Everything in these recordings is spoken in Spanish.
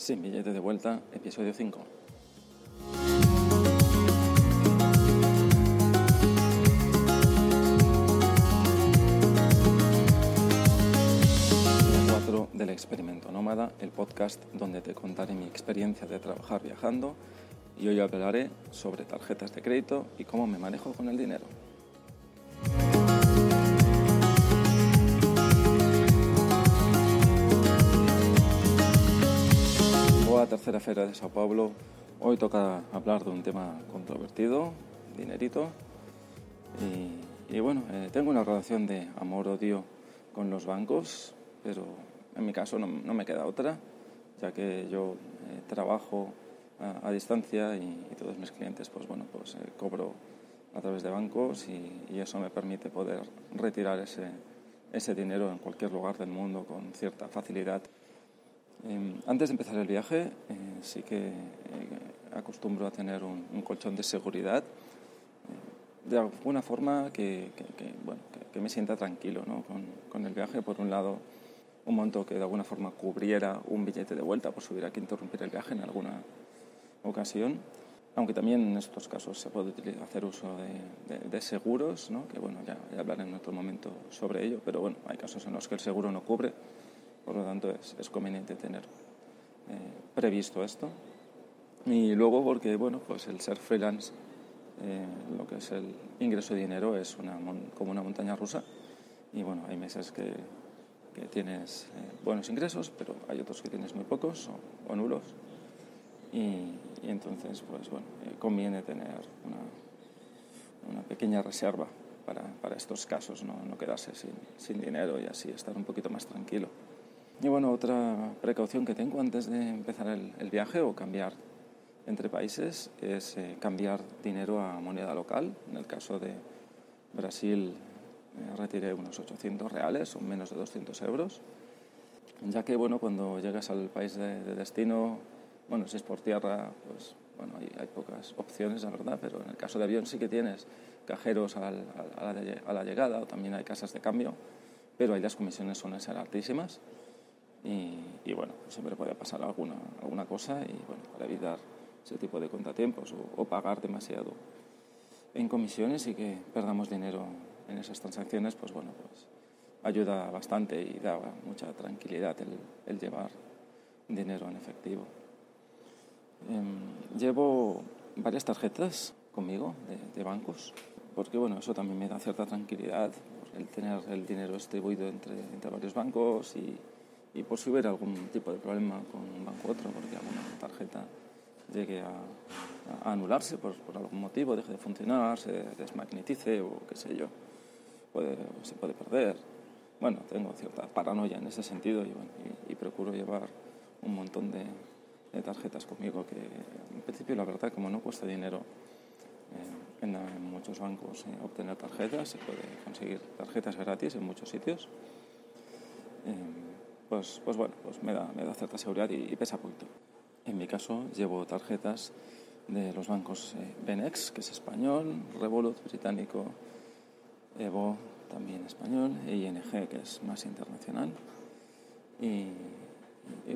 Sin billete de vuelta, episodio 5. del experimento nómada, el podcast donde te contaré mi experiencia de trabajar viajando y hoy hablaré sobre tarjetas de crédito y cómo me manejo con el dinero. Tercera feria de Sao Paulo. Hoy toca hablar de un tema controvertido, dinerito. Y, bueno, eh, tengo una relación de amor-odio con los bancos, pero en mi caso no, me queda otra, ya que yo eh, trabajo a, distancia y, todos mis clientes, pues bueno, pues eh, cobro a través de bancos y, eso me permite poder retirar ese, ese dinero en cualquier lugar del mundo con cierta facilidad. Em, antes de empezar el viaje, eh, sí que acostumbro a tener un, colchón de seguridad de alguna forma que, que, bueno, que, me sienta tranquilo ¿no? con, con, el viaje. Por un lado, un monto que de alguna forma cubriera un billete de vuelta si hubiera que interrumpir el viaje en alguna ocasión. Aunque también en estos casos se puede hacer uso de, seguros, ¿no? que bueno, ya, hablaré en otro momento sobre ello, pero bueno, hay casos en los que el seguro no cubre, por lo tanto es, es conveniente tener eh, previsto esto. Y luego porque bueno, pues el ser freelance, eh, lo que es el ingreso de dinero es una, como una montaña rusa y bueno, hay meses que que tienes eh, buenos ingresos, pero hay otros que tienes muy pocos o, nulos. Y, entonces, pues bueno, conviene tener una, una, pequeña reserva para, para estos casos, ¿no? no quedarse sin, sin, dinero y así estar un poquito más tranquilo. Y bueno, otra precaución que tengo antes de empezar el, el viaje o cambiar entre países es eh, cambiar dinero a moneda local. En el caso de Brasil retiré unos 800 reales, o menos de 200 euros, ya que bueno, cuando llegas al país de, destino, bueno, si es por tierra, pues bueno, hay, hay, pocas opciones, la verdad, pero en el caso de avión sí que tienes cajeros a, la, llegada o también hay casas de cambio, pero ahí las comisiones suelen ser altísimas y, bueno, siempre puede pasar alguna, alguna cosa y bueno, para evitar ese tipo de contratiempos o, o pagar demasiado en comisiones y que perdamos dinero en esas transacciones, pues bueno, pues ayuda bastante y da mucha tranquilidad el, llevar dinero en efectivo. Em, llevo varias tarjetas conmigo de, bancos, porque bueno, eso también me da cierta tranquilidad, el tener el dinero distribuido entre, entre varios bancos y, y por si hubiera algún tipo de problema con un banco u otro, porque alguna tarjeta llegue a, a anularse por, algún motivo, deje de funcionar, se desmagnetice o qué sé yo se puede perder. Bueno, tengo cierta paranoia en ese sentido y, procuro llevar un montón de, tarjetas conmigo que en principio la verdad como no cuesta dinero eh, en, muchos bancos eh, obtener tarjetas, se puede conseguir tarjetas gratis en muchos sitios. Eh, pues, pues bueno, pues me da, me da cierta seguridad y, pesa poquito. En mi caso llevo tarjetas de los bancos Benex, que es español, Revolut, británico, Evo, también español, e ING, que es más internacional. Y,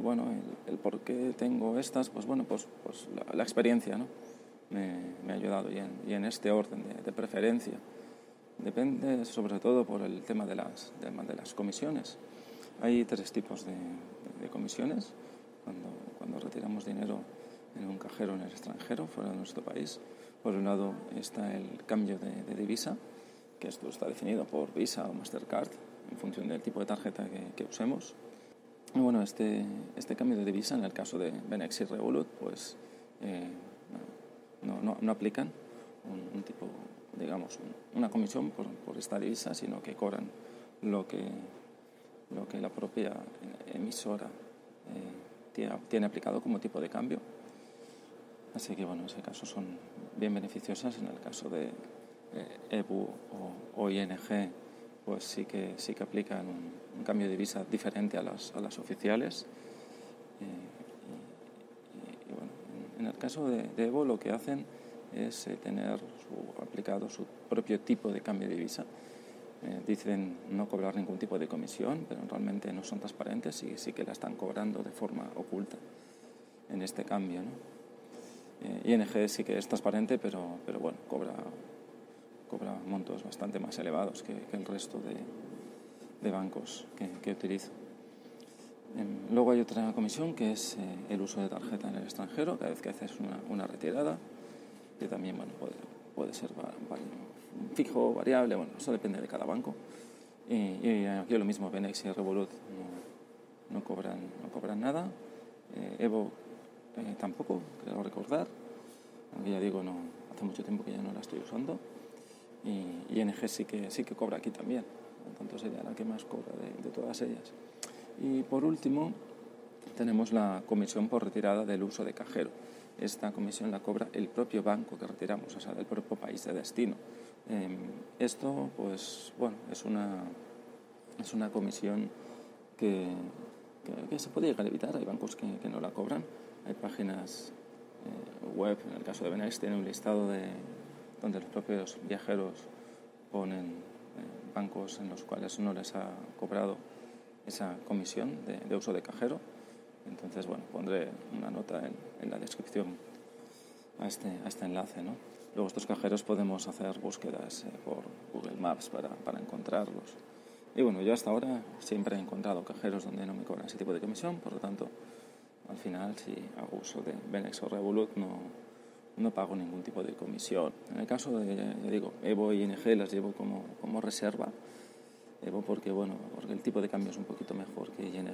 bueno, el, por qué tengo estas, pues bueno, pues, pues la, experiencia ¿no? me, ha ayudado y en, y en este orden de, preferencia. Depende sobre todo por el tema de las, de, las comisiones. Hay tres tipos de, comisiones cuando, cuando retiramos dinero en un cajero en el extranjero, fuera de nuestro país. Por un lado está el cambio de divisa, que esto está definido por Visa o Mastercard en función del tipo de tarjeta que, usemos. Y bueno, este, este cambio de divisa en el caso de Benex y Revolut, pues eh, no, no, no, aplican un, tipo, digamos, una comisión por, por, esta divisa, sino que cobran lo que, lo que la propia emisora eh, tiene, tiene aplicado como tipo de cambio. Así que bueno, en ese caso son bien beneficiosas. En el caso de EBU o, ING pues sí que, sí que aplican un, cambio de visa diferente a las, a las oficiales. Eh, y, bueno, en el caso de, EBU lo que hacen es eh, tener su, aplicado su propio tipo de cambio de visa. Eh, dicen no cobrar ningún tipo de comisión, pero realmente no son transparentes y sí que la están cobrando de forma oculta. en este cambio. ¿no? Eh, ING sí que es transparente, pero, pero bueno, cobra, cobra montos bastante más elevados que, el resto de, de bancos que, que, utilizo. Em, luego hay otra comisión que es eh, el uso de tarjeta en el extranjero, cada vez que haces una, una retirada, que también bueno, puede, puede ser fijo, variable, bueno, eso depende de cada banco. Y, aquí lo mismo, Benex y Revolut no, no, cobran, no cobran nada. Eh, Evo eh, tampoco, creo recordar, aunque ya digo, no, hace mucho tiempo que ya no la estoy usando. Y ING sí que, sí que cobra aquí también, por tanto sería la que más cobra de, de todas ellas. Y por último, tenemos la comisión por retirada del uso de cajero. Esta comisión la cobra el propio banco que retiramos, o sea, del propio país de destino. Eh, esto, pues, bueno, es una, es una comisión que, que, se puede llegar a evitar. Hay bancos que, no la cobran. Hay páginas eh, web, en el caso de Benex, tiene un listado de, donde los propios viajeros ponen eh, bancos en los cuales no les ha cobrado esa comisión de uso de cajero entonces, bueno, pondré una nota en, en la descripción a este, a este enlace. ¿no? Luego, estos cajeros podemos hacer búsquedas eh, por Google Maps para, para, encontrarlos. Y bueno, yo hasta ahora siempre he encontrado cajeros donde no me cobran ese tipo de comisión, por lo tanto, al final, si hago uso de Benex o Revolut, no, no pago ningún tipo de comisión. En el caso de, ya digo, Evo y ING las llevo como, como reserva porque, bueno, porque el tipo de cambio es un poquito mejor que ING,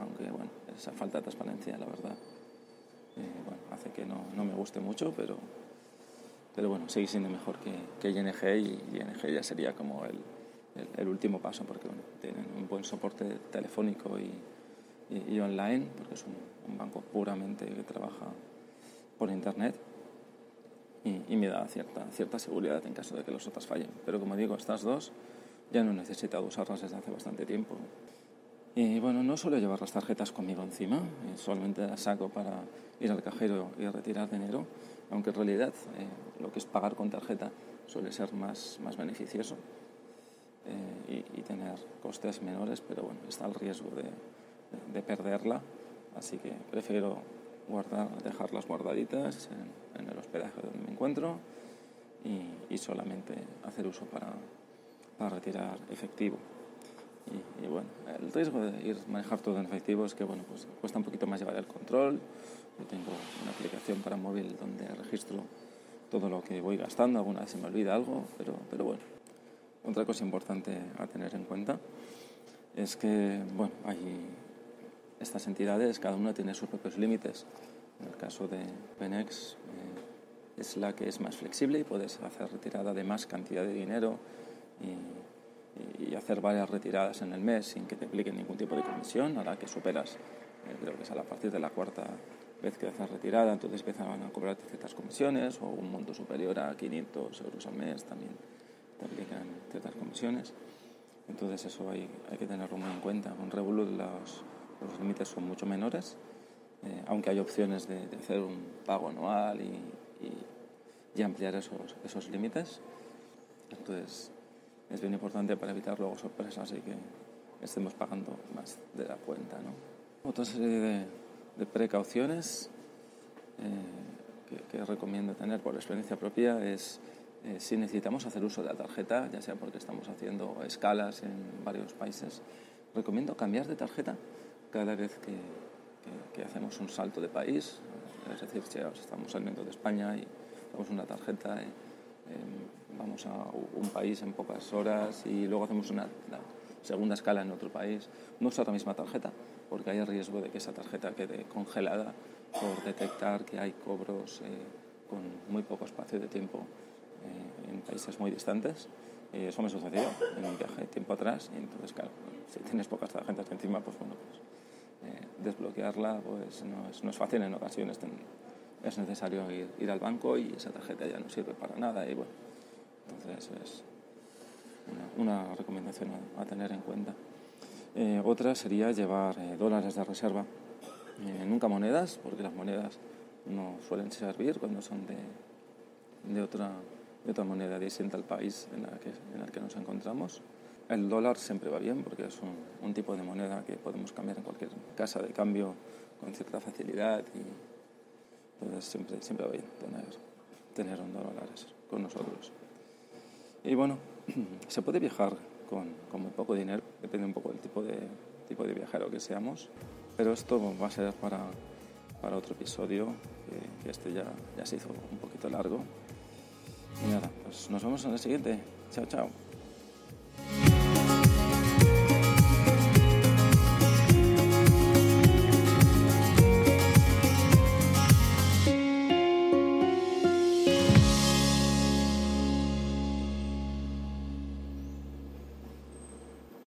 aunque bueno, esa falta de transparencia, la verdad, eh, bueno, hace que no, no, me guste mucho, pero, pero bueno, sigue siendo mejor que, que ING y ING ya sería como el, el, el último paso, porque bueno, tienen un buen soporte telefónico y, y, y online, porque es un, un, banco puramente que trabaja por Internet. Y, y me da cierta, cierta seguridad en caso de que los otros fallen. Pero como digo, estas dos ya no he necesitado usarlas desde hace bastante tiempo. Y bueno, no suelo llevar las tarjetas conmigo encima, eh, solamente las saco para ir al cajero y retirar dinero, aunque en realidad eh, lo que es pagar con tarjeta suele ser más, más beneficioso eh, y, y, tener costes menores, pero bueno, está el riesgo de, de, de perderla, así que prefiero guardar, dejarlas guardaditas en, en, el hospedaje donde me encuentro y, y solamente hacer uso para, para retirar efectivo. Y, y, bueno, el riesgo de ir manejar todo en efectivo es que bueno, pues cuesta un poquito más llevar el control. Yo tengo una aplicación para móvil donde registro todo lo que voy gastando, alguna vez se me olvida algo, pero, pero bueno. Otra cosa importante a tener en cuenta es que bueno, hay estas entidades, cada una tiene sus propios límites. En el caso de Penex eh, es la que es más flexible y puedes hacer retirada de más cantidad de dinero y, y, hacer varias retiradas en el mes sin que te apliquen ningún tipo de comisión, a la que superas, eh, creo que es a partir de la cuarta vez que haces retirada, entonces empiezan a cobrarte ciertas comisiones o un monto superior a 500 euros al mes también te aplican ciertas comisiones. Entonces eso hay, hay que tenerlo muy en cuenta. Con Revolut los, los límites son mucho menores, eh, aunque hay opciones de, de, hacer un pago anual y, y, y ampliar esos, esos límites. Entonces, es bien importante para evitar luego sorpresas y que estemos pagando más de la cuenta. ¿no? Otra serie de, de precauciones eh, que, que, recomiendo tener por experiencia propia es eh, si necesitamos hacer uso de la tarjeta, ya sea porque estamos haciendo escalas en varios países, recomiendo cambiar de tarjeta cada vez que, que, que hacemos un salto de país. Es decir, si estamos saliendo de España y damos una tarjeta. Eh, vamos a un país en pocas horas y luego hacemos una segunda escala en otro país, no usar la misma tarjeta, porque hay riesgo de que esa tarjeta quede congelada por detectar que hay cobros eh, con muy poco espacio de tiempo eh, en países muy distantes. Eh, eso me sucedió en un viaje tiempo atrás y entonces, claro, si tienes pocas tarjetas encima, pues bueno, pues, eh, desbloquearla pues no es, no es fácil en ocasiones. Es necesario ir, ir al banco y esa tarjeta ya no sirve para nada y bueno, entonces es una, una recomendación a, a, tener en cuenta. Eh, otra sería llevar eh, dólares de reserva, eh, nunca monedas, porque las monedas no suelen servir cuando son de, de, otra, de otra moneda distinta al país en, la que, en el que nos encontramos. El dólar siempre va bien porque es un, un tipo de moneda que podemos cambiar en cualquier casa de cambio con cierta facilidad y, Entonces siempre, siempre va bien tener, tener onda dólares con nosotros. Y bueno, se puede viajar con, con, muy poco dinero, depende un poco del tipo de, tipo de viajero que seamos, pero esto va a ser para, para otro episodio, que, este ya, ya se hizo un poquito largo. Y nada, pues nos vemos en el siguiente. Chao, chao.